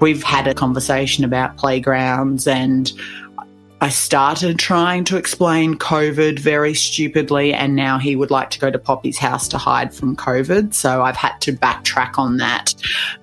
we've had a conversation about playgrounds and I started trying to explain COVID very stupidly, and now he would like to go to Poppy's house to hide from COVID. So I've had to backtrack on that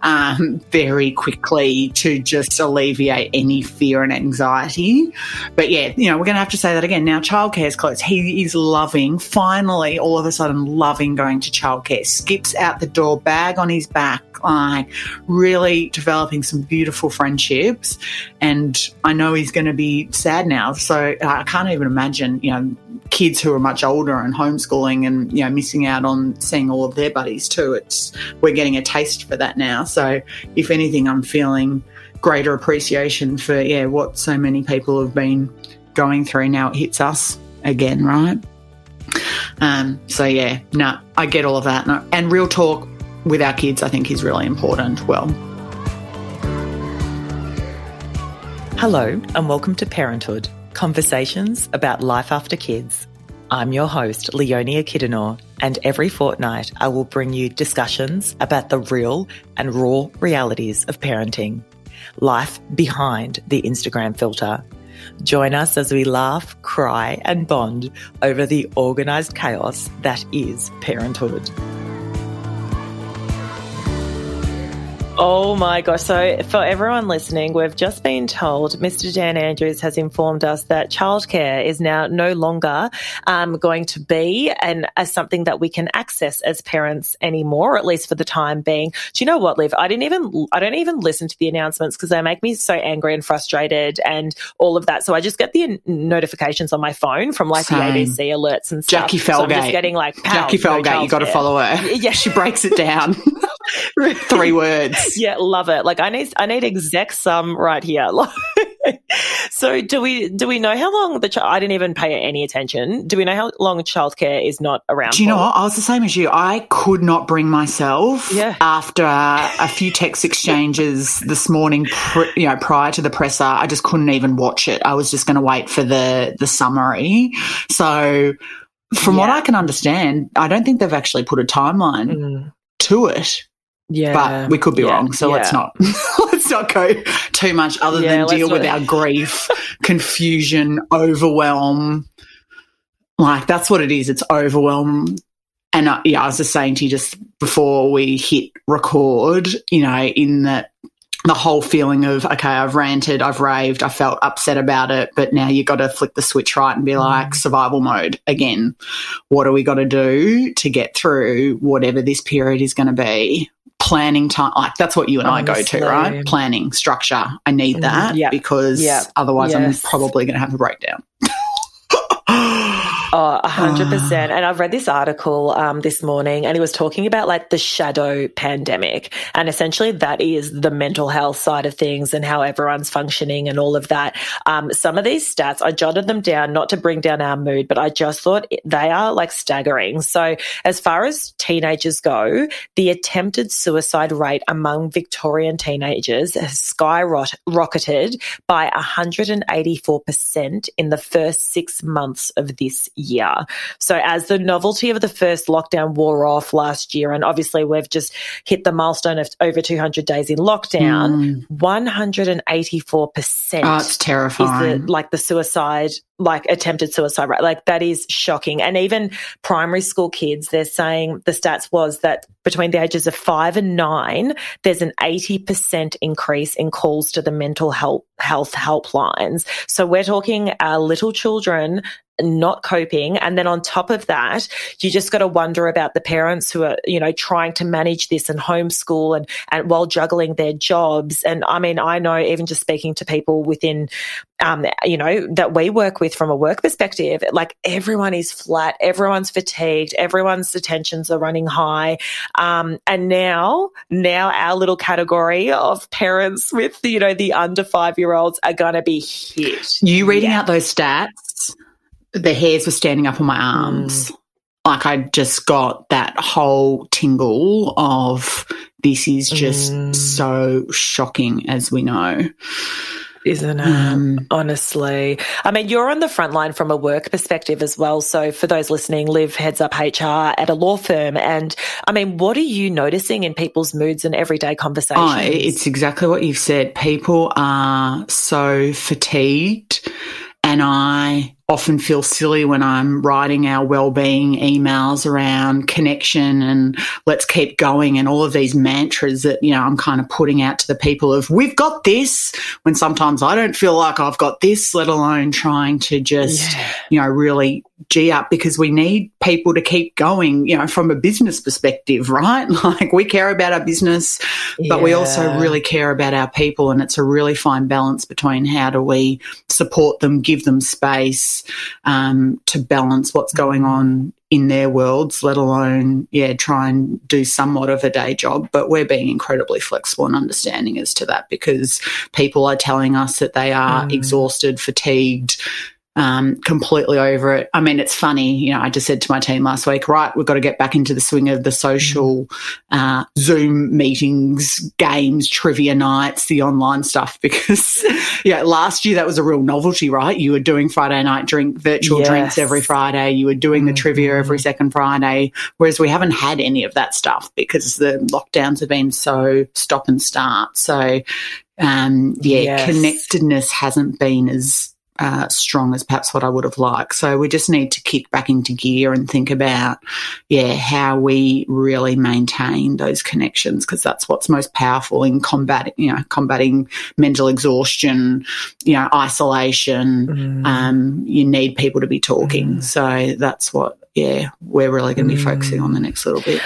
um, very quickly to just alleviate any fear and anxiety. But yeah, you know, we're going to have to say that again. Now, childcare is closed. He is loving, finally, all of a sudden, loving going to childcare. Skips out the door, bag on his back, like really developing some beautiful friendships. And I know he's going to be sad now. So I can't even imagine, you know, kids who are much older and homeschooling and, you know, missing out on seeing all of their buddies too. It's, we're getting a taste for that now. So if anything, I'm feeling greater appreciation for, yeah, what so many people have been going through. Now it hits us again, right? Um, so yeah, no, I get all of that. And real talk, with our kids, I think is really important. Well, hello, and welcome to Parenthood Conversations about Life After Kids. I'm your host, Leonie Kiddenor, and every fortnight I will bring you discussions about the real and raw realities of parenting, life behind the Instagram filter. Join us as we laugh, cry, and bond over the organised chaos that is parenthood. Oh my gosh. So, for everyone listening, we've just been told Mr. Dan Andrews has informed us that childcare is now no longer um, going to be and as something that we can access as parents anymore, at least for the time being. Do you know what, Liv? I didn't even, I don't even listen to the announcements because they make me so angry and frustrated and all of that. So, I just get the notifications on my phone from like Same. the ABC alerts and stuff. Jacqui Felgate. So I'm just getting like, Jacqui Felgate, no you got to follow her. Yeah. She breaks it down. Three words. Yeah, love it. Like I need I need exec sum right here. so do we do we know how long the child? I didn't even pay any attention. Do we know how long childcare is not around? Do you for? know what? I was the same as you. I could not bring myself. Yeah. After a few text exchanges this morning, you know, prior to the presser, I just couldn't even watch it. I was just going to wait for the the summary. So. From yeah. what I can understand, I don't think they've actually put a timeline mm. to it. Yeah. But we could be yeah. wrong. So yeah. let's not let's not go too much other yeah, than deal with our grief, confusion, overwhelm. Like that's what it is. It's overwhelm. And uh, yeah, I was just saying to you just before we hit record, you know, in that the whole feeling of okay i've ranted i've raved i felt upset about it but now you got to flick the switch right and be like mm. survival mode again what are we got to do to get through whatever this period is going to be planning time like that's what you and Honestly. I go to, right? Planning, structure. I need mm-hmm. that mm, because yep. otherwise yes. I'm probably going to have a breakdown. Oh, 100%. and I've read this article um, this morning and he was talking about like the shadow pandemic. And essentially that is the mental health side of things and how everyone's functioning and all of that. Um, some of these stats, I jotted them down not to bring down our mood, but I just thought they are like staggering. So as far as teenagers go, the attempted suicide rate among Victorian teenagers has skyrocketed by 184% in the first six months of this year year. So as the novelty of the first lockdown wore off last year, and obviously we've just hit the milestone of over 200 days in lockdown, mm. 184%. Oh, it's terrifying. Is the, like the suicide like attempted suicide rate. Like that is shocking. And even primary school kids, they're saying the stats was that between the ages of five and nine, there's an 80% increase in calls to the mental health, health helplines. So we're talking our little children not coping. And then on top of that, you just got to wonder about the parents who are, you know, trying to manage this and homeschool and, and while juggling their jobs. And I mean, I know even just speaking to people within, um, you know, that we work with from a work perspective, like everyone is flat, everyone's fatigued, everyone's attentions are running high. Um, and now, now our little category of parents with, you know, the under five year olds are going to be hit. You reading yeah. out those stats? The hairs were standing up on my arms. Mm. Like I just got that whole tingle of this is just mm. so shocking, as we know. isn't it? Um, Honestly. I mean, you're on the front line from a work perspective as well. So for those listening, Liv heads up HR at a law firm. And I mean, what are you noticing in people's moods and everyday conversations? Oh, it's exactly what you've said. People are so fatigued and I often feel silly when I'm writing our well-being emails around connection and let's keep going and all of these mantras that you know I'm kind of putting out to the people of we've got this when sometimes I don't feel like I've got this let alone trying to just yeah. you know really G up because we need people to keep going, you know, from a business perspective, right? Like we care about our business, but yeah. we also really care about our people. And it's a really fine balance between how do we support them, give them space um, to balance what's going mm-hmm. on in their worlds, let alone, yeah, try and do somewhat of a day job. But we're being incredibly flexible and understanding as to that because people are telling us that they are mm. exhausted, fatigued, um, completely over it. I mean, it's funny. You know, I just said to my team last week, right, we've got to get back into the swing of the social uh, Zoom meetings, games, trivia nights, the online stuff, because yeah, last year that was a real novelty, right? You were doing Friday night drink, virtual yes. drinks every Friday. You were doing the mm-hmm. trivia every second Friday, whereas we haven't had any of that stuff because the lockdowns have been so stop and start. So, um, yeah, yes. connectedness hasn't been as uh, strong as perhaps what I would have liked. So we just need to kick back into gear and think about, yeah, how we really maintain those connections because that's what's most powerful in combating, you know, combating mental exhaustion, you know, isolation. Mm. Um, you need people to be talking. Mm. So that's what yeah, we're really going to be focusing on the next little bit.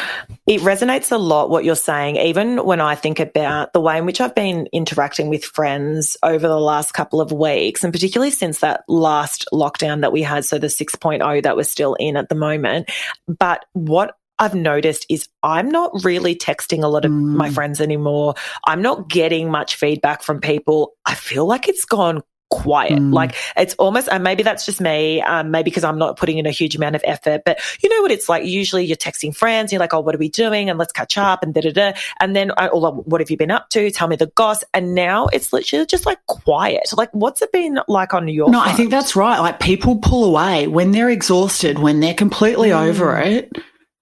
It resonates a lot what you're saying, even when I think about the way in which I've been interacting with friends over the last couple of weeks, and particularly since that last lockdown that we had, so the 6.0 that we're still in at the moment. But what I've noticed is I'm not really texting a lot of mm. my friends anymore. I'm not getting much feedback from people. I feel like it's gone quiet. Mm. Like it's almost, and maybe that's just me, um, maybe because I'm not putting in a huge amount of effort, but you know what it's like? Usually you're texting friends, you're like, oh, what are we doing? And let's catch up and da da da. And then, oh, what have you been up to? Tell me the goss. And now it's literally just like quiet. Like, what's it been like on your No, front? I think that's right. Like people pull away when they're exhausted, when they're completely mm. over it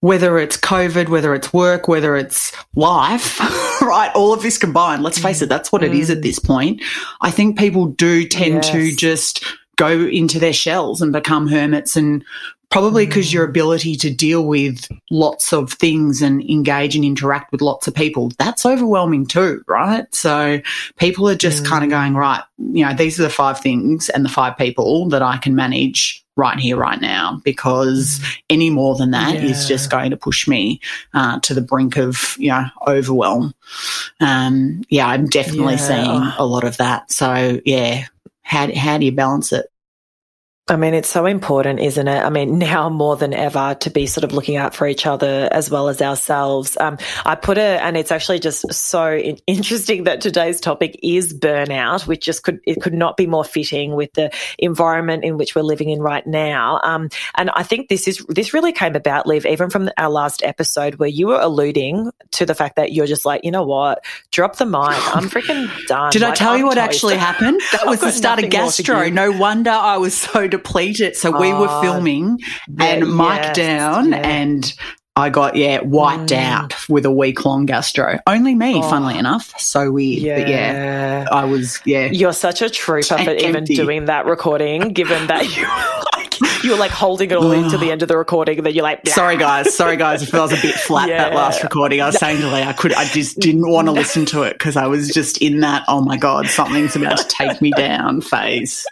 whether it's COVID, whether it's work, whether it's life, right? All of this combined, let's face it, that's what it is at mm. this point. I think people do tend yes. to just go into their shells and become hermits and probably because mm. your ability to deal with lots of things and engage and interact with lots of people, that's overwhelming too, right? So people are just mm. kind of going, right, you know, these are the five things and the five people that I can manage right here, right now, because mm. any more than that yeah. is just going to push me uh, to the brink of, you know, overwhelm. Um, yeah, I'm definitely yeah. seeing a lot of that. So, yeah, how, how do you balance it? I mean, it's so important, isn't it? I mean, now more than ever to be sort of looking out for each other as well as ourselves. Um, I put it, and it's actually just so interesting that today's topic is burnout, which just could, it could not be more fitting with the environment in which we're living in right now. Um, and I think this is, this really came about, Liv, even from our last episode where you were alluding to the fact that you're just like, you know what, drop the mic. I'm freaking done. Did like, I tell I'm you what toast. actually happened? That was the start of gastro. No wonder I was so depleted. So we were oh, filming and mic yes, down yeah. and I got, yeah, wiped mm. out with a week long gastro. Only me, oh. funnily enough. So weird. Yeah. But yeah, I was, yeah. You're such a trooper for even doing that recording, given that you like, you were like holding it all into the end of the recording. And then you're like, sorry guys, sorry guys. If I was a bit flat yeah. that last recording, I was saying to Lee, I could, I just didn't want to listen to it because I was just in that, oh my God, something's about to take me down phase.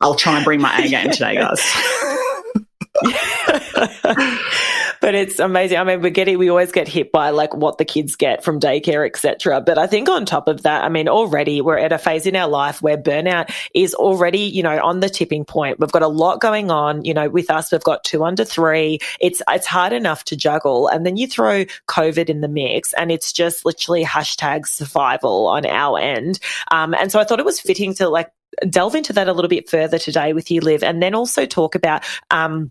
I'll try and bring my A game today, guys. but it's amazing. I mean, we're getting, we always get hit by like what the kids get from daycare, etc. But I think on top of that, I mean, already we're at a phase in our life where burnout is already, you know, on the tipping point. We've got a lot going on. You know, with us, we've got two under three. It's, it's hard enough to juggle. And then you throw COVID in the mix and it's just literally hashtag survival on our end. Um, and so I thought it was fitting to like delve into that a little bit further today with you, Liv, and then also talk about, um,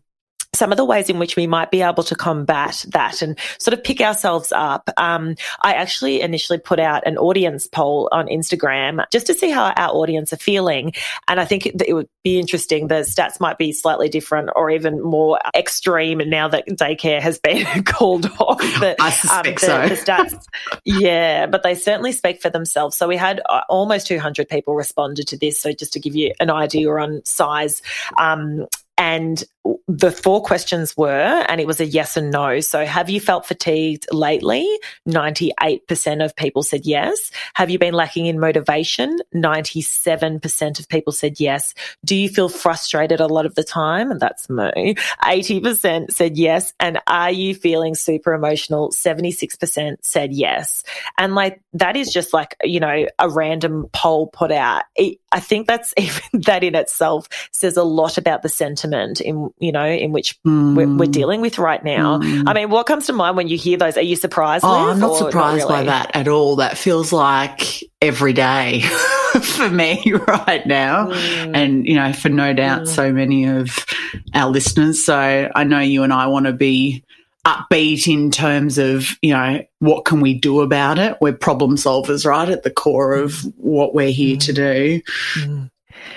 some of the ways in which we might be able to combat that and sort of pick ourselves up. Um, I actually initially put out an audience poll on Instagram just to see how our audience are feeling. And I think it, it would be interesting. The stats might be slightly different or even more extreme now that daycare has been called off. But, I suspect um, the, so. the stats, yeah, but they certainly speak for themselves. So we had uh, almost 200 people responded to this. So just to give you an idea on size, um, and the four questions were, and it was a yes and no. So, have you felt fatigued lately? 98% of people said yes. Have you been lacking in motivation? 97% of people said yes. Do you feel frustrated a lot of the time? And that's me. 80% said yes. And are you feeling super emotional? 76% said yes. And like, that is just like, you know, a random poll put out. It, I think that's even that in itself says a lot about the sentiment in you know in which mm. we're, we're, dealing with right now. Mm. I mean, what comes to mind when you hear those? Are you surprised? Oh, I'm not surprised not really? by that at all. That feels like every day for me right now, mm. and you know, for no doubt, mm. so many of our listeners. So I know you and I want to be upbeat in terms of, you know, what can we do about it? We're problem solvers, right? At the core of what we're here mm. to do. Mm.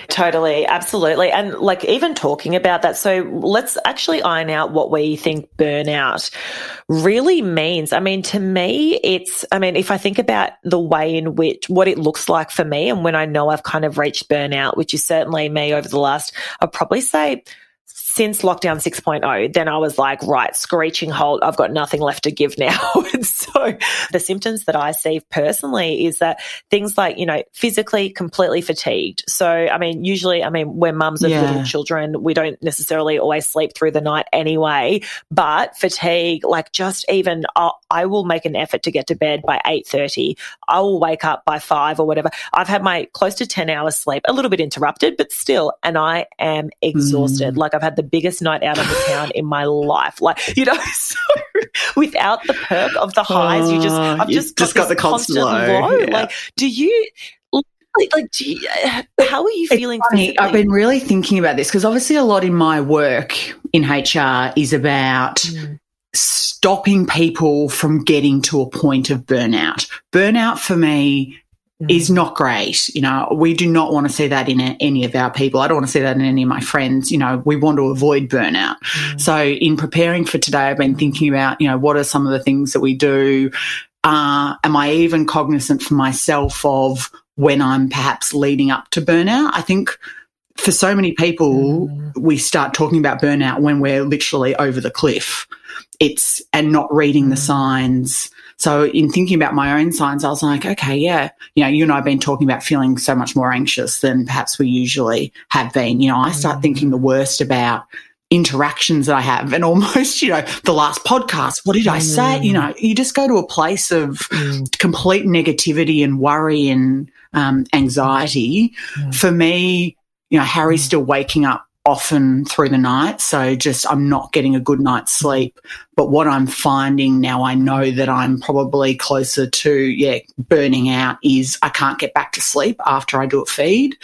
Totally, absolutely. And like even talking about that, so let's actually iron out what we think burnout really means. I mean, to me, it's, I mean, if I think about the way in which what it looks like for me and when I know I've kind of reached burnout, which is certainly me over the last, I'd probably say since lockdown 6.0, then I was like, right, screeching halt. I've got nothing left to give now. and so the symptoms that I see personally is that things like, you know, physically completely fatigued. So, I mean, usually, I mean, we're mums of yeah. little children. We don't necessarily always sleep through the night anyway, but fatigue, like just even, I'll, I will make an effort to get to bed by 8.30. I will wake up by five or whatever. I've had my close to 10 hours sleep, a little bit interrupted, but still, and I am exhausted. Mm. Like I've had the biggest night out of the town in my life. Like, you know, so without the perk of the highs, you just, I've just, just got, got the constant, constant low. low. Yeah. Like, do you, like, like you, how are you feeling? I've been really thinking about this because obviously a lot in my work in HR is about mm. Stopping people from getting to a point of burnout. Burnout for me is mm. not great. You know, we do not want to see that in any of our people. I don't want to see that in any of my friends. You know, we want to avoid burnout. Mm. So, in preparing for today, I've been thinking about, you know, what are some of the things that we do? Uh, am I even cognizant for myself of when I'm perhaps leading up to burnout? I think for so many people, mm. we start talking about burnout when we're literally over the cliff. It's and not reading the mm. signs so in thinking about my own signs, I was like, okay, yeah, you know, you and I have been talking about feeling so much more anxious than perhaps we usually have been. You know, I start mm. thinking the worst about interactions that I have and almost, you know, the last podcast, what did I say? You know, you just go to a place of mm. complete negativity and worry and um, anxiety. Mm. For me, you know, Harry's mm. still waking up often through the night. So just I'm not getting a good night's sleep. But what I'm finding now, I know that I'm probably closer to, yeah, burning out is I can't get back to sleep after I do a feed.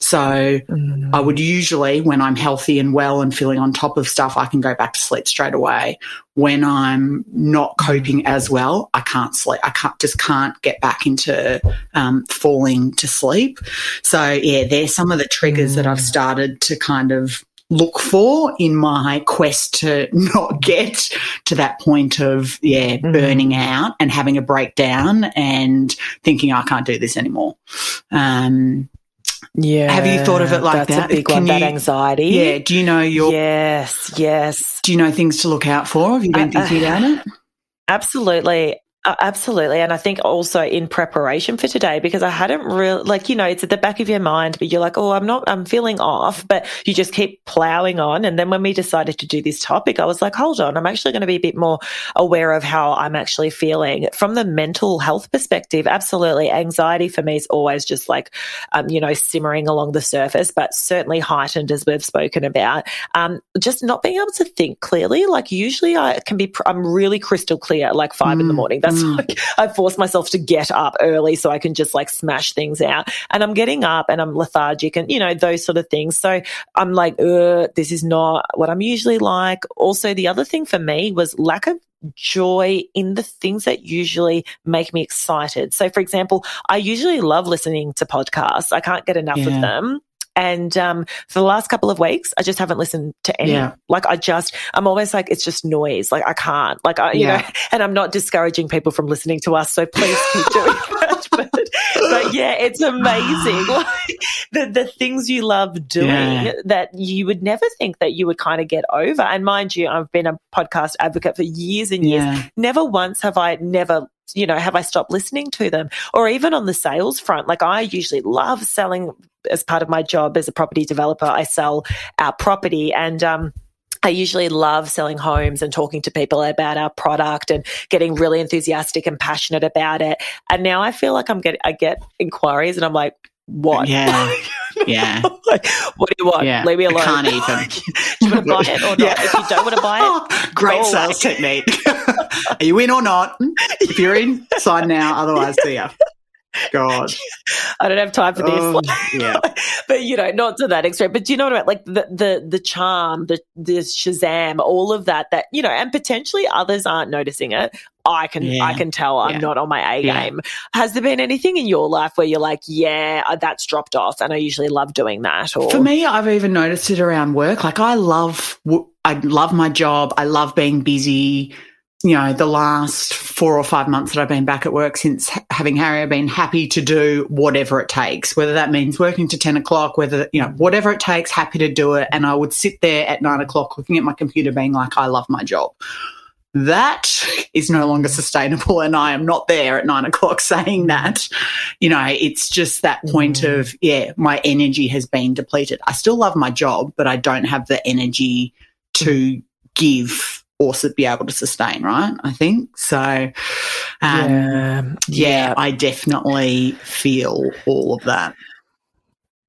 So mm. I would usually, when I'm healthy and well and feeling on top of stuff, I can go back to sleep straight away. When I'm not coping as well, I can't sleep. I can't just can't get back into um, falling to sleep. So yeah, there's some of the triggers mm. that I've mm. started to kind of look for in my quest to not get to that point of yeah mm-hmm. burning out and having a breakdown and thinking I can't do this anymore. Um, yeah, have you thought of it like that's that? A big Can one, you, that anxiety. Yeah. Do you know your? Yes. Yes. Do you know things to look out for? Have you been uh, thinking uh, about it? Absolutely. Uh, absolutely. And I think also in preparation for today, because I hadn't really, like, you know, it's at the back of your mind, but you're like, oh, I'm not, I'm feeling off, but you just keep plowing on. And then when we decided to do this topic, I was like, hold on, I'm actually going to be a bit more aware of how I'm actually feeling from the mental health perspective. Absolutely. Anxiety for me is always just like, um, you know, simmering along the surface, but certainly heightened as we've spoken about. Um, just not being able to think clearly. Like usually I can be, I'm really crystal clear like five mm, in the mm, morning. That's Mm. like I force myself to get up early so I can just like smash things out. And I'm getting up and I'm lethargic and, you know, those sort of things. So I'm like, this is not what I'm usually like. Also, the other thing for me was lack of joy in the things that usually make me excited. So, for example, I usually love listening to podcasts. I can't get enough yeah. of them. And um, for the last couple of weeks, I just haven't listened to any. Yeah. Like I just, I'm almost like, it's just noise. Like I can't. Like I, you yeah. know, and I'm not discouraging people from listening to us. So please keep doing that. But, but yeah, it's amazing. like the the things you love doing yeah. that you would never think that you would kind of get over. And mind you, I've been a podcast advocate for years and years. Never once have I never you know, have I stopped listening to them? Or even on the sales front, like I usually love selling as part of my job as a property developer. I sell our property and, um, I usually love selling homes and talking to people about our product and getting really enthusiastic and passionate about it. And now I feel like I'm getting, I get inquiries and I'm like, what? Yeah. Yeah. like, what do you want? Yeah. Leave me alone. I can't even. do you want to buy it or not? Yeah. If you don't want to buy it, oh, great sales away. technique. Are you in or not? If you're in, sign now. Otherwise, see ya. God. I don't have time for this. Oh, yeah. but you know, not to that extent. But do you know what I mean? Like the the the charm, the the Shazam, all of that that, you know, and potentially others aren't noticing it. I can yeah. I can tell I'm yeah. not on my A game. Yeah. Has there been anything in your life where you're like, yeah, uh, that's dropped off, and I usually love doing that? Or for me, I've even noticed it around work. Like I love I love my job. I love being busy you know, the last four or five months that I've been back at work since having Harry, I've been happy to do whatever it takes, whether that means working to 10 o'clock, whether, you know, whatever it takes, happy to do it. And I would sit there at nine o'clock looking at my computer being like, I love my job. That is no longer sustainable. And I am not there at nine o'clock saying that. You know, it's just that point mm. of, yeah, my energy has been depleted. I still love my job, but I don't have the energy to give or be able to sustain, right? I think so. Um, yeah. yeah, I definitely feel all of that.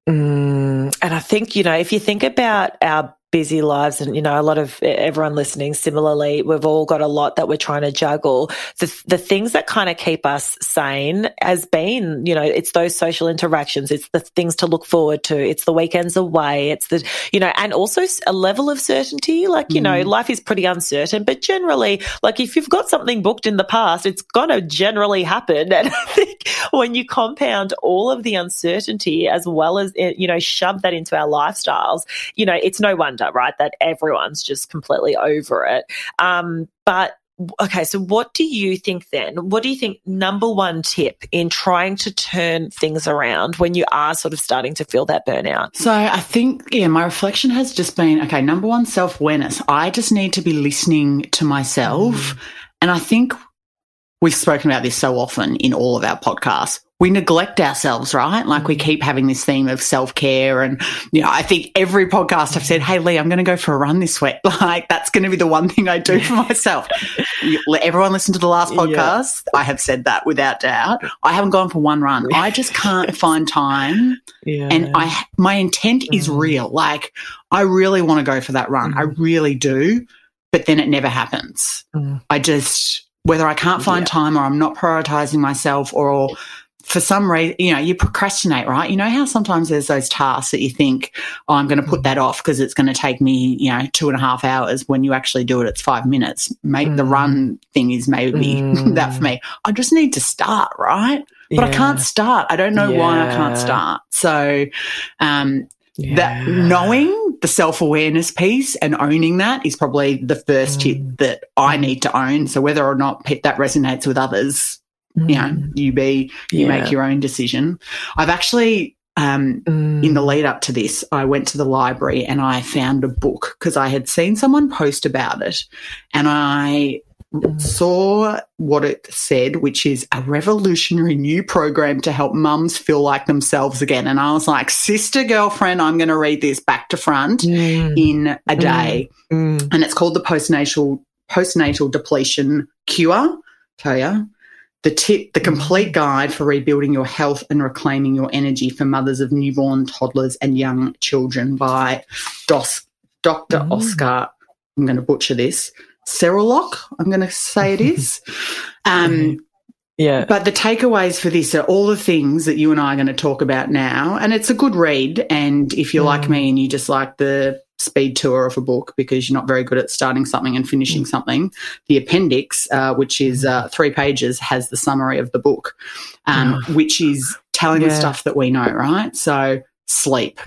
Mm, and I think, you know, if you think about our busy lives and you know a lot of everyone listening similarly we've all got a lot that we're trying to juggle. The the things that kind of keep us sane has been you know it's those social interactions. It's the things to look forward to. It's the weekends away. It's the you know and also a level of certainty. Like you mm. know life is pretty uncertain but generally like if you've got something booked in the past it's going to generally happen. And i think when you compound all of the uncertainty as well as eh, you know shove that into our lifestyles you know it's no wonder right? That everyone's just completely over it. Um, but okay, so what do you think then? What do you think number one tip in trying to turn things around when you are sort of starting to feel that burnout? So I think, yeah, my reflection has just been okay, number one, self awareness. I just need to be listening to myself. Mm. And I think we've spoken about this so often in all of our podcasts we neglect ourselves, right? Like we mm. keep having this theme of self care. And, you know, I think every podcast I've said, Hey, Lee, I'm going to go for a run this week. Like that's going to be the one thing I do for myself. Everyone listen to the last podcast. Yeah. I have said that without doubt. I haven't gone for one run. I just can't find time. Yeah. And I, my intent is mm. real. Like I really want to go for that run. Mm. I really do. But then it never happens. Mm. I just, whether I can't find yeah. time or I'm not prioritizing myself or, for some reason, you know, you procrastinate, right? You know how sometimes there's those tasks that you think, oh, I'm going to put that off because it's going to take me, you know, two and a half hours. When you actually do it, it's five minutes. Make mm. the run thing is maybe mm. that for me. I just need to start, right? But yeah. I can't start. I don't know yeah. why I can't start. So, um, yeah. that knowing the self awareness piece and owning that is probably the first mm. tip that I need to own. So whether or not that resonates with others, Mm. You know, you be, you yeah. make your own decision. I've actually, um, mm. in the lead up to this, I went to the library and I found a book because I had seen someone post about it and I mm. saw what it said, which is a revolutionary new program to help mums feel like themselves again. And I was like, sister girlfriend, I'm going to read this back to front mm. in a mm. day. Mm. And it's called the postnatal postnatal depletion cure. Tell you, the tip, the complete guide for rebuilding your health and reclaiming your energy for mothers of newborn, toddlers, and young children by Dos, Dr. Mm. Oscar. I'm going to butcher this. Serolock, I'm going to say it is. Um, Yeah. But the takeaways for this are all the things that you and I are going to talk about now. And it's a good read. And if you're mm. like me and you just like the speed tour of a book because you're not very good at starting something and finishing mm. something, the appendix, uh, which is uh, three pages, has the summary of the book, um, oh. which is telling yeah. the stuff that we know, right? So sleep.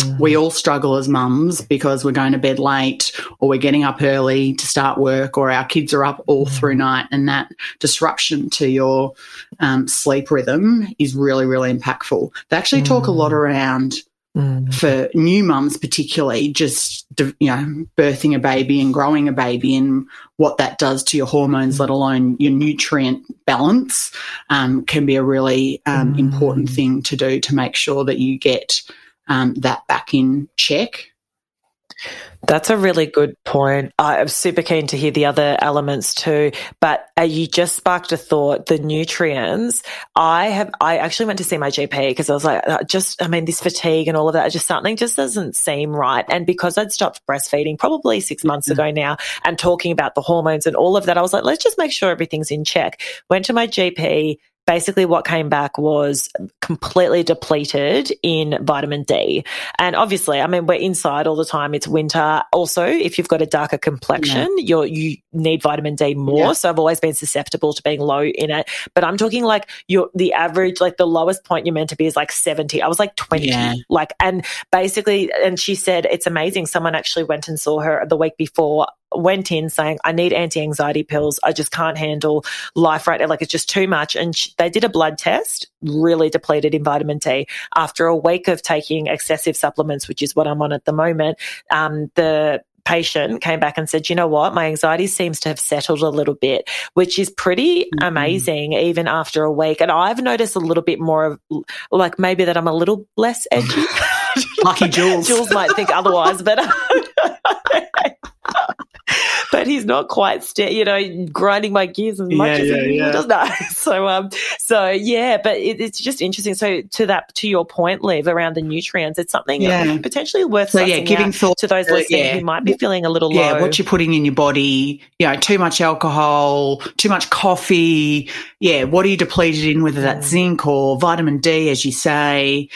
Mm. We all struggle as mums because we're going to bed late or we're getting up early to start work or our kids are up all mm. through night. And that disruption to your um, sleep rhythm is really, really impactful. They actually mm. talk a lot mm. around Mm. for new mums particularly just you know birthing a baby and growing a baby and what that does to your hormones let alone your nutrient balance um, can be a really um, mm. important thing to do to make sure that you get um, that back in check. That's a really good point. I'm super keen to hear the other elements too. But uh, you just sparked a thought. The nutrients. I have. I actually went to see my GP because I was like, uh, just. I mean, this fatigue and all of that. Just something just doesn't seem right. And because I'd stopped breastfeeding probably six months mm-hmm. ago now, and talking about the hormones and all of that, I was like, let's just make sure everything's in check. Went to my GP basically what came back was completely depleted in vitamin D. And obviously, I mean, we're inside all the time. It's winter. Also, if you've got a darker complexion, yeah. you're, you need vitamin D more. Yeah. So I've always been susceptible to being low in it. But I'm talking like your, the average, like the lowest point you're meant to be is like 70. I was like 20. Yeah. Like, and basically, and she said, it's amazing. Someone actually went and saw her the week before went in saying, I need anti anxiety pills. I just can't handle life right now. Like it's just too much. And she, they did a blood test, really depleted in vitamin D. After a week of taking excessive supplements, which is what I'm on at the moment, um, the patient came back and said, you know what, my anxiety seems to have settled a little bit, which is pretty mm-hmm. amazing even after a week. And I've noticed a little bit more of like maybe that I'm a little less edgy. Lucky Jules. Jules might think otherwise, but but he's not quite, st- you know, grinding my gears as much yeah, as he yeah. does. that. So, um, so yeah, but it, it's just interesting. So to that, to your point, Liv, around the nutrients, it's something yeah. potentially worth. So yeah, giving thought to those listening yeah. who might be feeling a little yeah, low. what you're putting in your body, you know, too much alcohol, too much coffee. Yeah, what are you depleted in? Whether that's mm. zinc or vitamin D, as you say.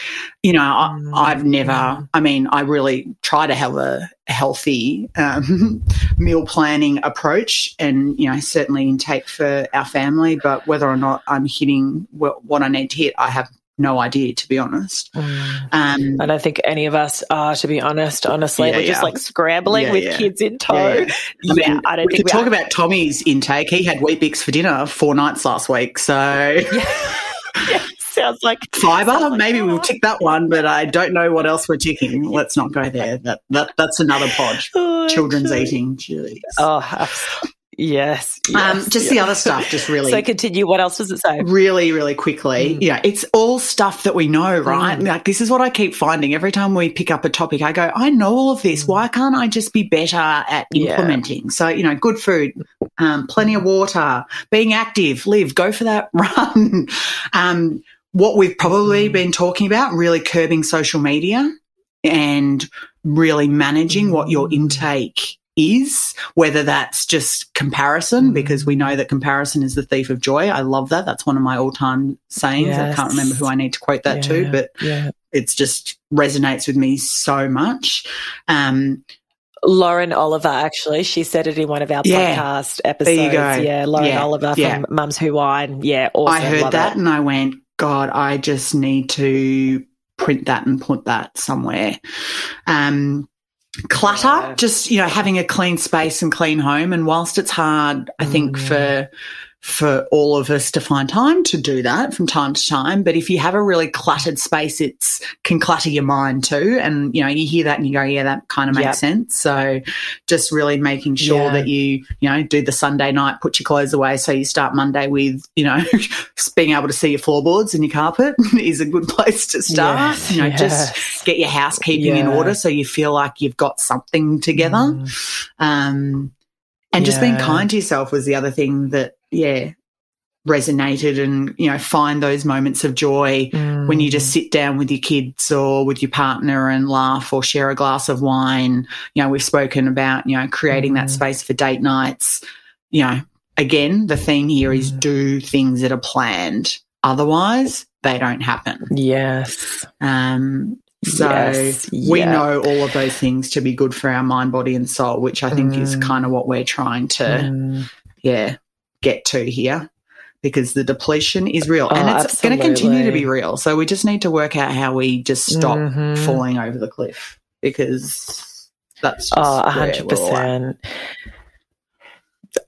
You know, mm. I, I've never. Mm. I mean, I really try to have a healthy um, meal planning approach and you know certainly intake for our family but whether or not i'm hitting what i need to hit i have no idea to be honest. Mm. um, i don't think any of us are to be honest honestly. Yeah, we're yeah. just like scrambling yeah, with kids in tow yeah, I, mean, I don't we think we talk are. about tommy's intake. He had Weet-Bix for dinner four nights last week so sounds like fiber. Sounds like Maybe we'll tick that one, but I don't know what else we're ticking. Let's not go there. That, that that's another pod. Oh, Children's eating. Jeez. Oh, Yes. Um, yes um, just yes. the other stuff, just really. So continue. What else does it say? Really, really quickly. Mm. Yeah, it's all stuff that we know, right? Mm. Like this is what I keep finding every time we pick up a topic. I go, I know all of this. Mm. Why can't I just be better at implementing? Yeah. So you know, good food, um, plenty of water, being active, Liv, go for that run. um, what we've probably mm. been talking about, really curbing social media and really managing what your mm. intake is, whether that's just comparison, mm. because we know that comparison is the thief of joy. I love that. That's one of my all time sayings. Yes. I can't remember who I need to quote that yeah. to, but yeah. it's just resonates with me so much. Um, Lauren Oliver, actually, she said it in one of our yeah, podcast episodes. There you go. Yeah, Lauren yeah, Oliver from Mums Who Wine. Yeah, awesome. I heard that it. and I went, God, I just need to print that and put that somewhere. Um, clutter, yeah. just, you know, having a clean space and clean home. And whilst it's hard, I think mm. for for all of us to find time to do that from time to time. But if you have a really cluttered space, it's can clutter your mind too. And you know, you hear that and you go, yeah, that kind of makes yep. sense. So just really making sure yeah. that you, you know, do the Sunday night, put your clothes away. So you start Monday with, you know, being able to see your floorboards and your carpet is a good place to start. Yes, you know, yes. just get your housekeeping yeah. in order so you feel like you've got something together. Mm. Um, and yeah. just being kind to yourself was the other thing that yeah, resonated and, you know, find those moments of joy mm. when you just mm. sit down with your kids or with your partner and laugh or share a glass of wine. You know, we've spoken about, you know, creating mm. that space for date nights. You know, again, the theme here is Mm. do things that are planned. Otherwise, they don't happen. Yes. Um, so Yes, we yeah. know all of those things to be good for our mind, body, and soul, which I think is Mm. kind of what we're trying to, Mm. yeah, get to here because the depletion is real oh, and it's going to continue to be real. So we just need to work out how we just stop mm-hmm. falling over the cliff because that's just oh, 100%.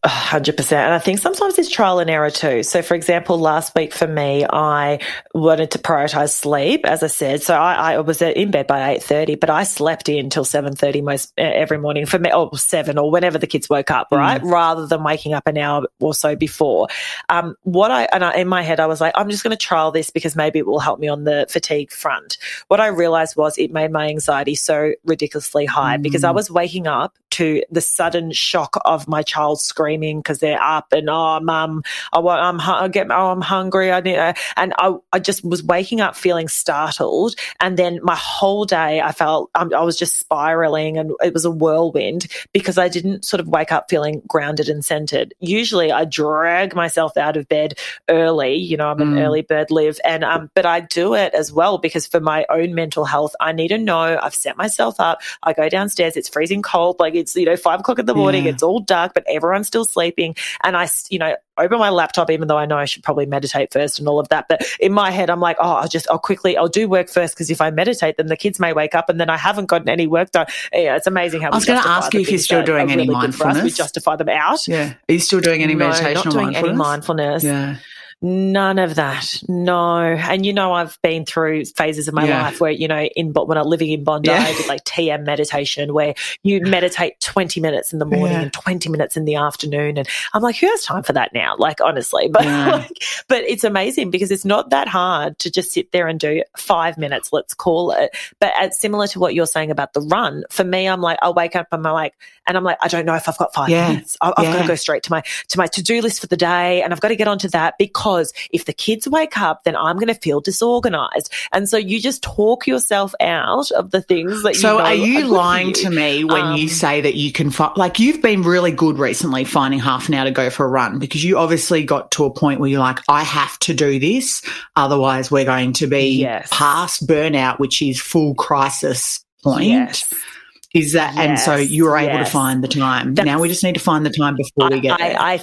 100%. And I think sometimes it's trial and error too. So, for example, last week for me, I wanted to prioritize sleep, as I said. So I, I was in bed by 8.30, but I slept in till 7.30 most every morning for me, or 7 or whenever the kids woke up, right? Mm. Rather than waking up an hour or so before. Um, what I, and I, in my head, I was like, I'm just going to trial this because maybe it will help me on the fatigue front. What I realized was it made my anxiety so ridiculously high mm. because I was waking up to the sudden shock of my child screaming because they're up and oh mum I want I'm I get oh I'm hungry I need and I I just was waking up feeling startled and then my whole day I felt um, I was just spiraling and it was a whirlwind because I didn't sort of wake up feeling grounded and centered usually I drag myself out of bed early you know I'm an Mm. early bird Liv and um but I do it as well because for my own mental health I need to know I've set myself up I go downstairs it's freezing cold like it's you know five o'clock in the morning Yeah. it's all dark but everyone's still sleeping and I you know open my laptop even though I know I should probably meditate first and all of that but in my head I'm like oh I'll just I'll quickly I'll do work first because if I meditate then the kids may wake up and then I haven't gotten any work done yeah it's amazing how I was gonna ask you if you're still doing are any really good we justify them out Yeah. Are you still doing any no, meditation not or doing mindfulness? any mindfulness Yeah. None of that. No. And you know, I've been through phases of my Yeah. life where, you know, in when I was living in Bondi, Yeah. I did like TM meditation where you meditate 20 minutes in the morning Yeah. and 20 minutes in the afternoon. And I'm like, who has time for that now? Like, honestly. But, like, but it's amazing because it's not that hard to just sit there and do five minutes, let's call it. But it's similar to what you're saying about the run. For me, I'm like, I'll wake up and I'm like, and I'm like, I don't know if I've got five minutes. I- I've got to go straight to my to my to do list for the day, and I've got to get onto that because if the kids wake up, then I'm going to feel disorganized. And so you just talk yourself out of the things that you. So know are you for lying you. to me when Um, you say that you can find, like, you've been really good recently finding half an hour to go for a run because you obviously got to a point where you're like, I have to do this. Otherwise, we're going to be Yes. past burnout, which is full crisis point. Yes. Is that, and so you were able yes. to find the time. That's- now we just need to find the time before we get there. I, I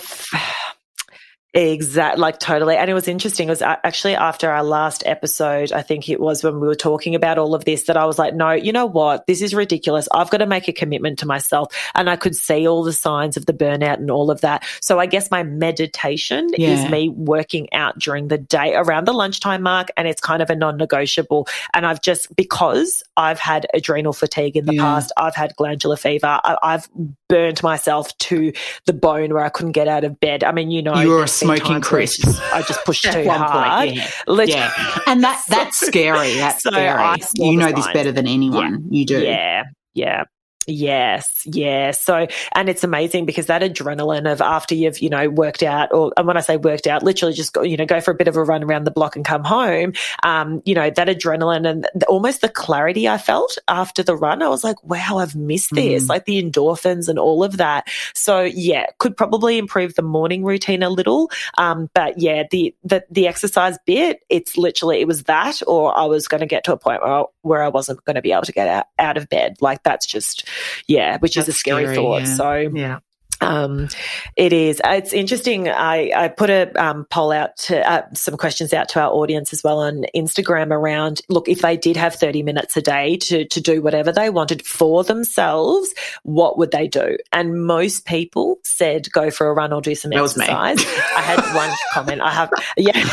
Exactly, like totally. And it was interesting. It was uh, actually after our last episode, I think it was when we were talking about all of this, that I was like, no, you know what? This is ridiculous. I've got to make a commitment to myself. And I could see all the signs of the burnout and all of that. So I guess my meditation Yeah. is me working out during the day around the lunchtime mark. And it's kind of a non negotiable. And I've just, because I've had adrenal fatigue in the Yeah. past, I've had glandular fever, I, I've burnt myself to the bone where I couldn't get out of bed. I mean, you know, You were a there's been smoking times where crisp. it's- I just pushed too one point, hard. yeah. Yeah. And that that's scary. That's So scary. You know this better than anyone. You do. Yeah, yeah. Yes, yes. So, and it's amazing because that adrenaline of after you've, you know, worked out, or and when I say worked out, literally just go, you know, go for a bit of a run around the block and come home. Um, you know, that adrenaline and the, almost the clarity I felt after the run, I was like, wow, I've missed this, Mm. like the endorphins and all of that. So, yeah, could probably improve the morning routine a little. Um, but yeah, the the the exercise bit, it's literally it was that, or I was going to get to a point where I, where I wasn't going to be able to get out, out of bed. Like that's just yeah, which is a scary, scary, thought. yeah. So Yeah. um, it is. It's interesting. I, I put a um, poll out to uh, some questions out to our audience as well on Instagram around look, if they did have 30 minutes a day to, to do whatever they wanted for themselves, what would they do? And most people said go for a run or do some That exercise. I had one comment. I have, yeah.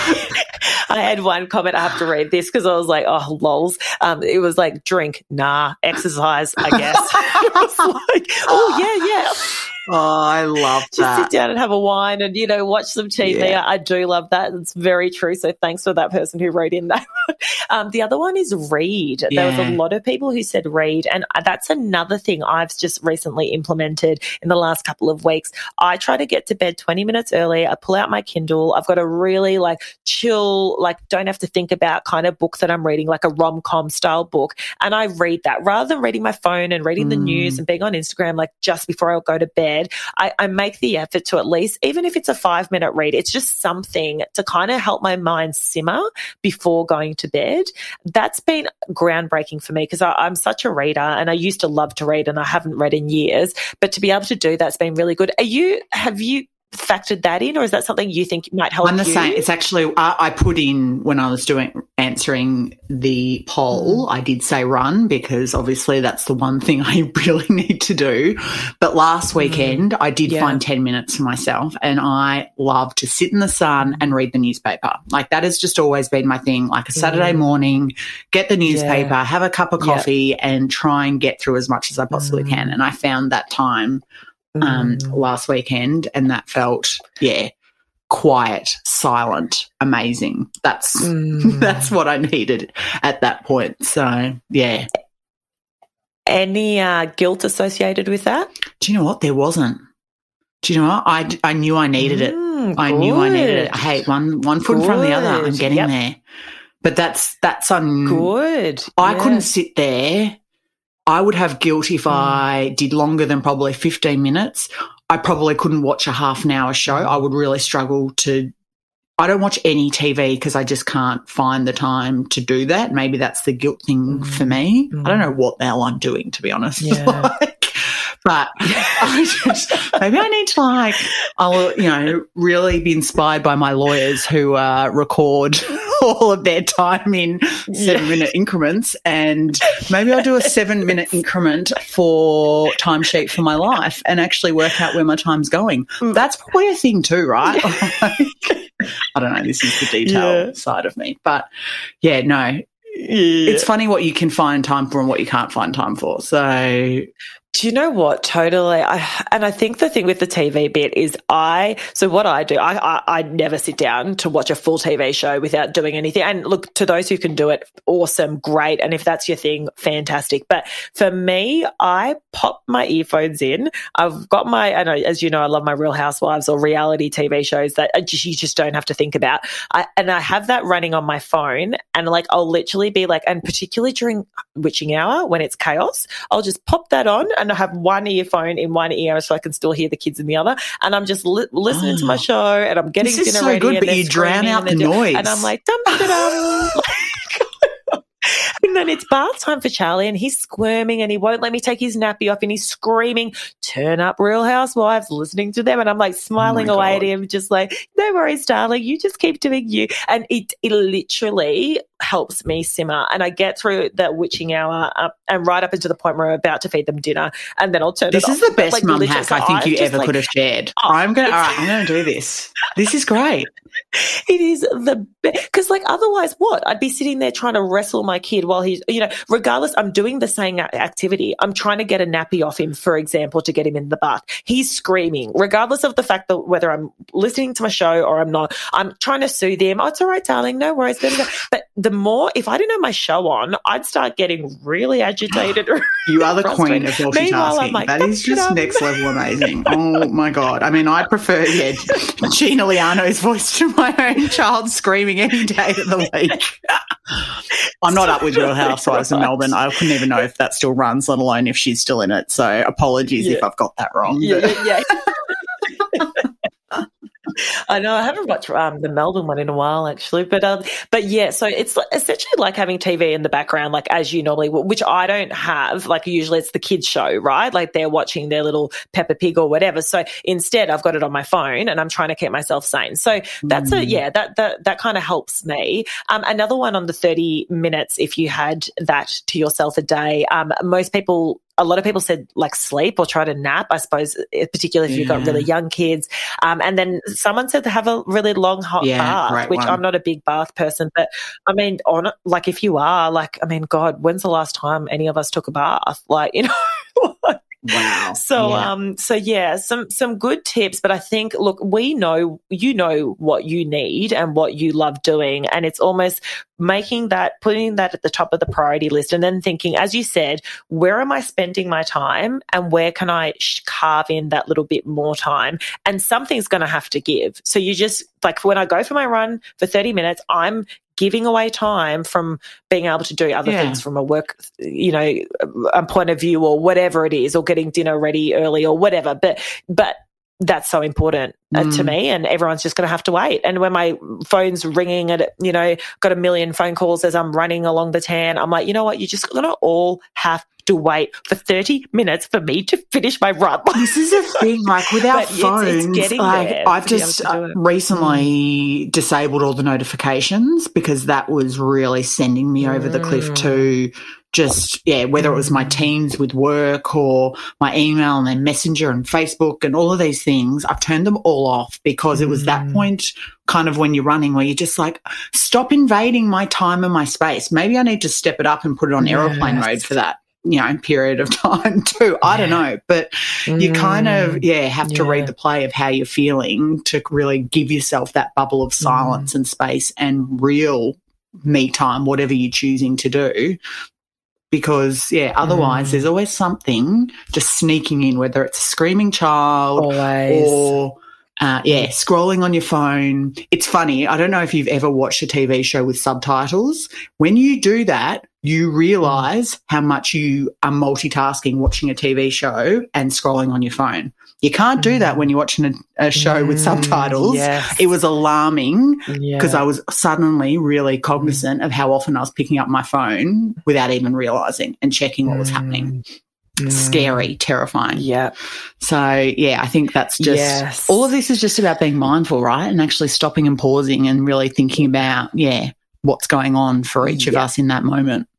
I had one comment. I have to read this because I was like, oh, lols. Um, it was like, drink, nah, exercise, I guess. Like, oh, yeah, yeah Oh, I love that. just sit down and have a wine and you know watch some TV. Yeah. I do love that. It's very true. So thanks for that person who wrote in that. um, the other one is read. There was a lot of people who said read, and that's another thing I've just recently implemented in the last couple of weeks. I try to get to bed twenty minutes early. I pull out my Kindle. I've got a really like chill, like don't have to think about kind of book that I'm reading, like a rom com style book, and I read that rather than reading my phone and reading the Mm. news and being on Instagram like just before I go to bed. Bed, I, I make the effort to at least, even if it's a five minute read, it's just something to kind of help my mind simmer before going to bed. That's been groundbreaking for me because I'm such a reader and I used to love to read and I haven't read in years. But to be able to do that's been really good. Are you, have you factored that in, or is that something you think might help? I'm the you? same. It's actually I, I, put in when I was doing answering the poll. Mm. I did say run because obviously that's the one thing I really need to do. But last mm. weekend. I did yeah. find ten minutes for myself, and I love to sit in the sun and read the newspaper. Like that has just always been my thing. Like a Saturday mm. morning, get the newspaper, yeah. have a cup of coffee, and try and get through as much as I possibly can. Mm. And I found that time um, last weekend, and that felt yeah quiet, silent, amazing. That's mm. that's what I needed at that point. So yeah. Any uh, guilt associated with that? Do you know what? There wasn't. Do you know what? I, I knew I needed it. Mm, I knew I needed it. Hey, one one foot in front of the other. I'm getting yep. there. But that's that's un- good. I yeah. couldn't sit there I would have guilt if mm. I did longer than probably 15 minutes. I probably couldn't watch a half an hour show. I would really struggle to. I don't watch any TV because I just can't find the time to do that. Maybe that's the guilt thing mm. for me. Mm. I don't know what the hell I'm doing, to be honest. Yeah. like, but I just, maybe I need to like, I'll, you know, really be inspired by my lawyers who uh, record all of their time in seven minute increments. And maybe I'll do a seven minute increment for timesheet for my life and actually work out where my time's going. Mm. That's probably a thing too, right? I don't know. This is the detail yeah. side of me. But yeah, no, yeah. It's funny what you can find time for and what you can't find time for. So do you know what? Totally. I, and I think the thing with the TV bit is I, so what I do, I, I, I, never sit down to watch a full TV show without doing anything. And look, to those who can do it, awesome, great. And if that's your thing, fantastic. But for me, I pop my earphones in. I've got my, and as you know, I love my Real Housewives or reality TV shows that you just don't have to think about. I, and I have that running on my phone and like, I'll literally be like, and particularly during witching hour when it's chaos, I'll just pop that on and I have one earphone in one ear so I can still hear the kids in the other. And I'm just li- listening oh. to my ah. show and I'm getting this dinner so ready. Good, but you drown out the noise. And I'm like, dum. and then it's bath time for Charlie and he's squirming and he won't let me take his nappy off and he's screaming, turn up Real Housewives, listening to them. And I'm like smiling oh away God. at him, just like, no worries, darling, you just keep doing you. And it, it literally helps me simmer. And I get through the witching hour uh, and right up into the point where I'm about to feed them dinner. And then I'll turn this it off. This is the best like, mum hack I think you ever like, could have shared. Oh, I'm going to, all right, I'm to do this. This is great. It is the best. Because, like, otherwise, what? I'd be sitting there trying to wrestle my kid while he's, you know, regardless, I'm doing the same activity. I'm trying to get a nappy off him, for example, to get him in the bath. He's screaming, regardless of the fact that whether I'm listening to my show or I'm not. I'm trying to soothe him. Oh, it's all right, darling. No worries. But the more, if I didn't have my show on, I'd start getting really agitated. you are the queen of multitasking. Like, that is just next level amazing. oh my God. I mean, I prefer, yeah, Gina Liano's voice to my own child screaming any day of the week. I'm not up with Real Housewives in Melbourne. I couldn't even know if that still runs, let alone if she's still in it. So apologies yeah. if I've got that wrong. Yeah. I know I haven't watched um, the Melbourne one in a while actually, but um, but yeah, so it's essentially like having TV in the background, like as you normally, which I don't have. Like usually it's the kids show, right? Like they're watching their little Peppa Pig or whatever. So instead, I've got it on my phone and I'm trying to keep myself sane. So that's mm. a yeah, that that that kind of helps me. Um, another one on the thirty minutes, if you had that to yourself a day, um, most people a lot of people said like sleep or try to nap, I suppose, particularly if you've got really young kids. Um, and then someone said to have a really long hot yeah, bath, which one. I'm not a big bath person, but I mean, on like if you are, like, I mean, God, when's the last time any of us took a bath? Like, you know, Wow. So yeah. um so yeah, some some good tips, but I think look, we know you know what you need and what you love doing and it's almost making that putting that at the top of the priority list and then thinking as you said, where am I spending my time and where can I carve in that little bit more time? And something's going to have to give. So you just like when I go for my run for 30 minutes, I'm giving away time from being able to do other Yeah. things from a work, you know, a point of view or whatever it is, or getting dinner ready early or whatever. But, but that's so important uh, to Mm. me and everyone's just going to have to wait and when my phone's ringing and you know got a million phone calls as i'm running along the tan i'm like you know what you're just going to all have to wait for 30 minutes for me to finish my run This is a thing, like with our But it's- phones, it's getting like there I've to be able just uh, recently disabled all the notifications because that was really sending me over the cliff Mm. to just yeah, whether it was my teams with work or my email and then messenger and Facebook and all of these things, I've turned them all off because it was that Mm. point kind of when you're running where you're just like, stop invading my time and my space. Maybe I need to step it up and put it on aeroplane mode for that. You know, period of time too. I don't know, but you kind of Mm. yeah have to Yeah. read the play of how you're feeling to really give yourself that bubble of silence Mm. and space and real me time whatever you're choosing to do because yeah otherwise Mm. there's always something just sneaking in whether it's a screaming child always or uh, yeah, scrolling on your phone. It's funny. I don't know if you've ever watched a TV show with subtitles. When you do that, you realize how much you are multitasking watching a TV show and scrolling on your phone. You can't do that when you're watching a, a show with Mm, subtitles. yes. It was alarming because Yeah. I was suddenly really cognizant of how often I was picking up my phone without even realizing and checking what was happening. Mm. Scary, terrifying. yeah So yeah, I think that's just Yes. all of this is just about being mindful, right? And actually stopping and pausing and really thinking about, yeah, what's going on for each of Yeah. us in that moment.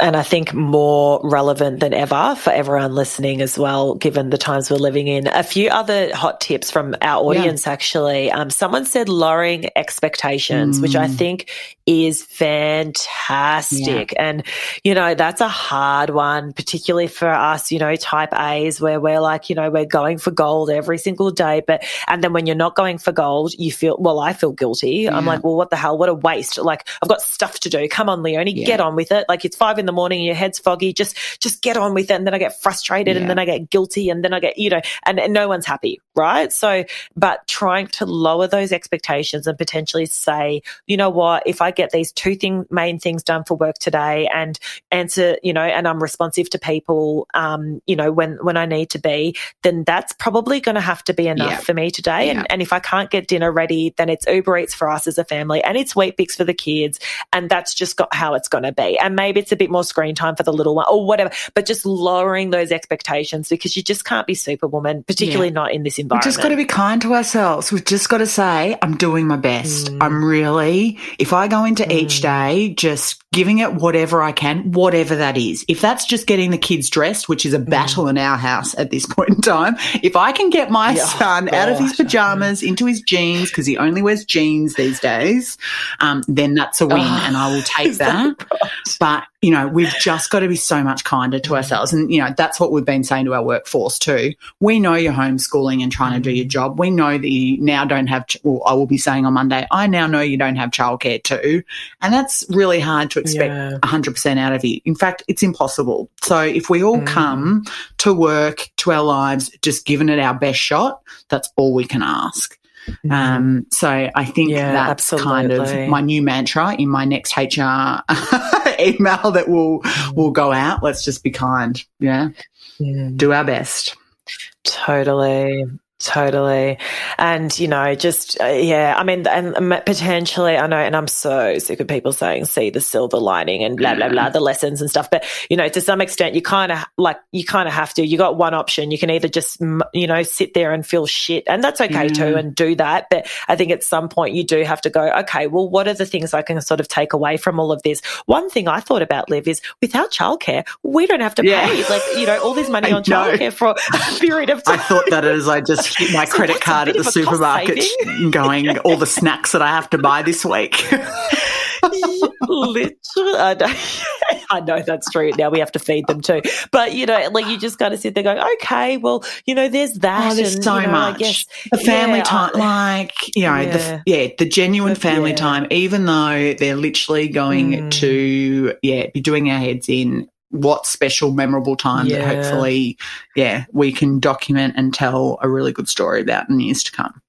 and I think more relevant than ever for everyone listening as well, given the times we're living in. A few other hot tips from our audience, actually. Um, someone said lowering expectations, which I Mm. think is fantastic. And, you know, that's a hard one, particularly for us, you know, type A's where we're like, you know, we're going for gold every single day. But, and then when you're not going for gold, you feel, well, I feel guilty. I'm like, well, what the hell? What a waste. Like, I've got stuff to do. Come on, Leonie, Yeah. get on with it. Like, it's five in the morning and your head's foggy. Just, just get on with it. And then I get frustrated Yeah. and then I get guilty and then I get, you know, and, and no one's happy. Right. So, but trying to lower those expectations and potentially say, you know what, if I get these two thing, main things done for work today and answer, you know, and I'm responsive to people, um, you know, when, when I need to be, then that's probably going to have to be enough Yeah. for me today. Yeah. And, and if I can't get dinner ready, then it's Uber Eats for us as a family and it's Weet-Bix for the kids. And that's just got how it's going to be. And maybe it's a bit more screen time for the little one or whatever, but just lowering those expectations because you just can't be superwoman, particularly not in this environment. We've just got to be kind to ourselves. We've just got to say, I'm doing my best. Mm. I'm really, if I go into each day just giving it whatever I can, whatever that is. If that's just getting the kids dressed, which is a battle in our house at this point in time, if I can get my Mm. Yeah, son out of his pajamas into his jeans, because he only wears jeans these days, um, then that's a win Oh, and I will take that that. But, you know, we've just got to be so much kinder to ourselves. And, you know, that's what we've been saying to our workforce too. We know you're homeschooling and trying to do your job. We know that you now don't have, well, I will be saying on Monday, I now know you don't have childcare too. And that's really hard to expect Yeah. 100% out of you. In fact, it's impossible. So if we all Mm. come to work, to our lives, just giving it our best shot, that's all we can ask. Um, so I think Yeah, that's kind of my new mantra in my next HR email that will will go out. Let's just be kind. Yeah, Mm. do our best. Totally. Totally. And, you know, just, uh, yeah, I mean, and um, potentially, I know, and I'm so sick of people saying, see the silver lining and blah, blah, blah, the lessons and stuff. But, you know, to some extent, you kind of like, you kind of have to. You got one option. You can either just, you know, sit there and feel shit. And that's okay too, and do that. But I think at some point, you do have to go, okay, well, what are the things I can sort of take away from all of this? One thing I thought about, Liv, is without childcare, we don't have to Yeah. pay, like, you know, all this money I on know. childcare for a period of time. I thought that as I just hit my So credit card at the of a cost supermarket, going all the snacks that I have to buy this week. Literally, I know, I know that's true. Now we have to feed them too. But you know, like you just kind of sit there going, okay, well, you know, there's that. Oh, there's and, so you know, much. I guess the family yeah, time, I- like you know, Yeah. the yeah, the genuine family yeah. time. Even though they're literally going Mm. to yeah, be doing our heads in. What special, memorable time that hopefully, yeah, we can document and tell a really good story about in years to come.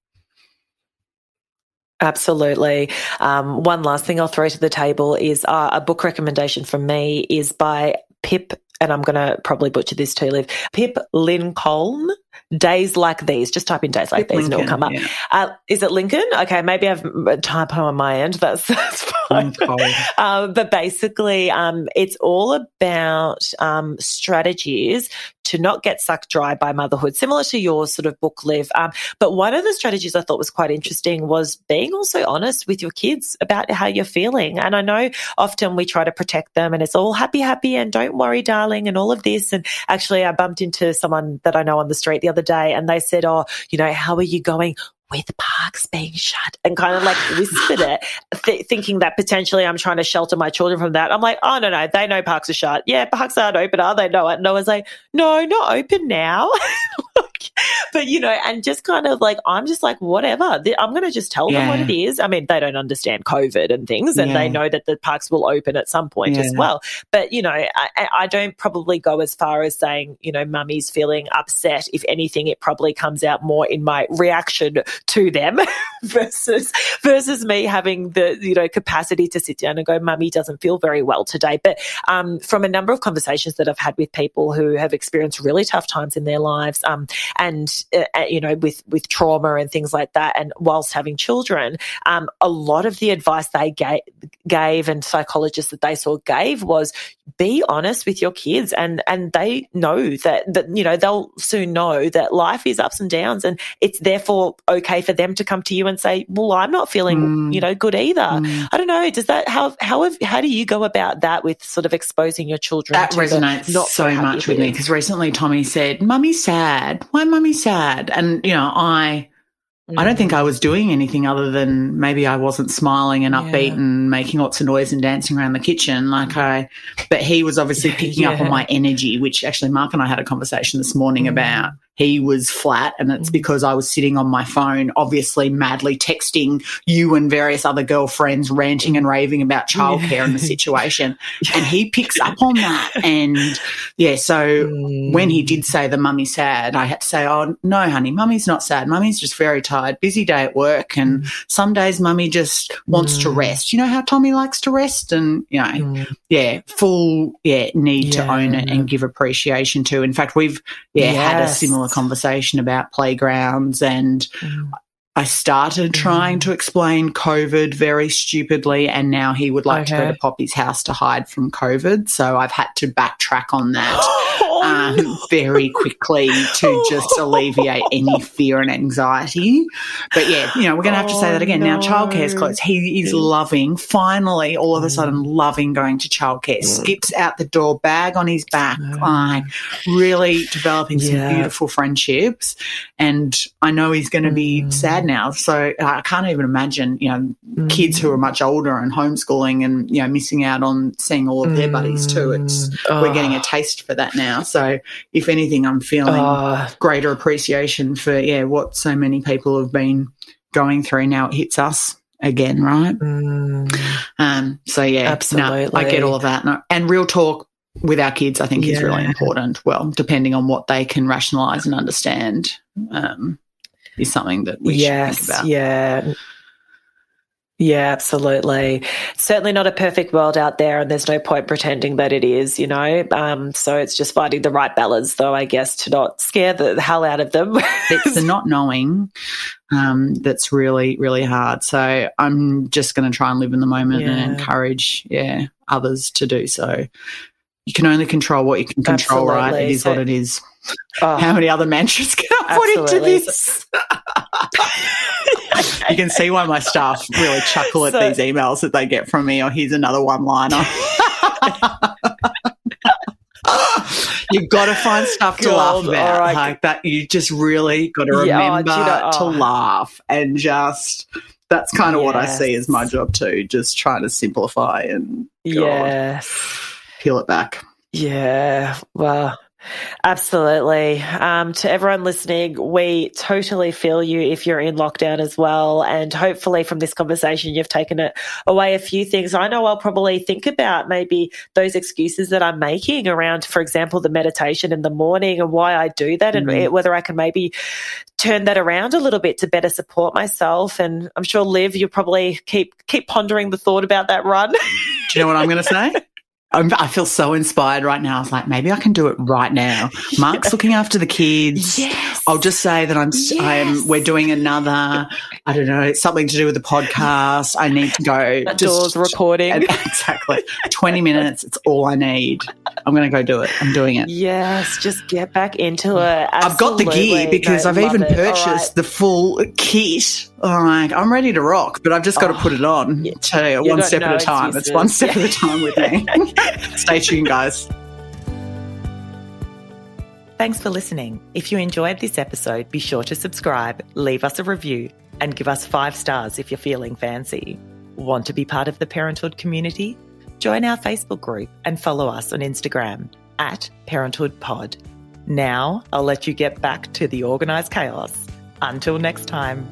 Absolutely. Um, one last thing I'll throw to the table is uh, a book recommendation from me is by Pip, and I'm going to probably butcher this too, Liv. Pip Lincolne. Days like these. Just type in days like Pip these Lincolne, and it'll come up. Yeah. Uh, is it Lincoln? Okay, maybe I've a typo on my end. That's, that's fine. um, but basically, um, it's all about um, strategies to not get sucked dry by motherhood, similar to your sort of book, Liv. Um, but one of the strategies I thought was quite interesting was being also honest with your kids about how you're feeling. And I know often we try to protect them and it's all happy, happy and don't worry, darling, and all of this. And actually, I bumped into someone that I know on the street the other day and they said, Oh, you know, how are you going? With parks being shut and kind of like whispered it, th- thinking that potentially I'm trying to shelter my children from that. I'm like, oh, no, no, they know parks are shut. Yeah, parks aren't open, are they? No, and I was like, no, not open now. but you know, and just kind of like, I'm just like, whatever. I'm going to just tell yeah. them what it is. I mean, they don't understand COVID and things, and yeah. they know that the parks will open at some point yeah. as well. But you know, I, I, don't probably go as far as saying, you know, mummy's feeling upset. If anything, it probably comes out more in my reaction to them versus versus me having the you know capacity to sit down and go, mummy doesn't feel very well today. But um, from a number of conversations that I've had with people who have experienced really tough times in their lives, um, and uh, uh, you know with with trauma and things like that, and whilst having children, um, a lot of the advice they gave, gave and psychologists that they saw gave was be honest with your kids, and and they know that that you know they'll soon know that life is ups and downs, and it's therefore okay for them to come to you and say, "Well, I'm not feeling mm. you know good either." Mm. I don't know. Does that how how how do you go about that with sort of exposing your children? That resonates so, so much with me because recently Tommy said, "Mummy's sad. Why, mummy's sad?" And you know, I I don't think I was doing anything other than maybe I wasn't smiling and upbeat yeah. and making lots of noise and dancing around the kitchen. Like I, but he was obviously picking yeah. up on my energy, which actually Mark and I had a conversation this morning mm. about he was flat and it's mm. because I was sitting on my phone, obviously madly texting you and various other girlfriends, ranting and raving about childcare yeah. and the situation. And he picks up on that. And yeah, so mm. when he did say the mummy's sad, I had to say, Oh, no, honey, mummy's not sad. Mummy's just very tired, busy day at work. And mm. some days mummy just wants to mm. rest. You know how Tommy likes to rest? And, you know, mm. yeah, full, yeah, need yeah. to own it and give appreciation to. In fact, we've, yeah, yes. had a similar conversation about playgrounds and mm. I started trying to explain COVID very stupidly, and now he would like okay. to go to Poppy's house to hide from COVID. So I've had to backtrack on that um, very quickly to just alleviate any fear and anxiety. But yeah, you know, we're going to have to say that again. No. Now, childcare's closed. He is loving, finally, all of a sudden, mm. loving going to childcare. Mm. Skips out the door, bag on his back, mm. like really developing yeah. some beautiful friendships. And I know he's going to be mm. sad now. So I can't even imagine, you know, mm. kids who are much older and homeschooling and, you know, missing out on seeing all of their mm. buddies too. It's, oh. we're getting a taste for that now. So if anything, I'm feeling oh. greater appreciation for, yeah, what so many people have been going through. Now it hits us again, right? Mm. Um, so yeah, absolutely. No, I get all of that. No, and real talk with our kids, I think yeah. is really important. Well, depending on what they can rationalize and understand. Um, is something that we yes, should think about. Yeah. Yeah, absolutely. Certainly not a perfect world out there, and there's no point pretending that it is, you know. Um, so it's just finding the right balance, though, I guess, to not scare the hell out of them. it's the not knowing um, that's really, really hard. So I'm just going to try and live in the moment yeah. and encourage, yeah, others to do so. You can only control what you can control, Absolutely. right? It is so, what it is. Oh, How many other mantras can I put into this? you can see why my staff really chuckle at so, these emails that they get from me. Or here's another one liner. You've got to find stuff to God, laugh about. Right. Like that, you just really got to remember yeah, oh, to laugh and just. That's kind of yes. what I see as my job too. Just trying to simplify and yes, peel it back. Yeah. Well, Absolutely. Um, to everyone listening, we totally feel you if you're in lockdown as well. And hopefully, from this conversation, you've taken it away a few things. I know I'll probably think about maybe those excuses that I'm making around, for example, the meditation in the morning and why I do that, mm-hmm. and whether I can maybe turn that around a little bit to better support myself. And I'm sure, Liv, you'll probably keep keep pondering the thought about that run. do you know what I'm going to say? I'm, i feel so inspired right now. I was like, maybe I can do it right now. Mark's looking after the kids. Yes. I'll just say that I'm, yes. I'm, we're doing another, I don't know, something to do with the podcast. I need to go. Doors recording. Exactly. 20 minutes. It's all I need. I'm going to go do it. I'm doing it. Yes. Just get back into it. Absolutely. I've got the gear because no, I've even it. purchased right. the full kit. Like, I'm ready to rock, but I've just got oh, to put it on. Yeah. Tell you, one step at a time. Excuses. It's one step yeah. at a time with me. Stay tuned, guys. Thanks for listening. If you enjoyed this episode, be sure to subscribe, leave us a review, and give us five stars if you're feeling fancy. Want to be part of the parenthood community? Join our Facebook group and follow us on Instagram at parenthoodpod. Now I'll let you get back to the organised chaos. Until next time.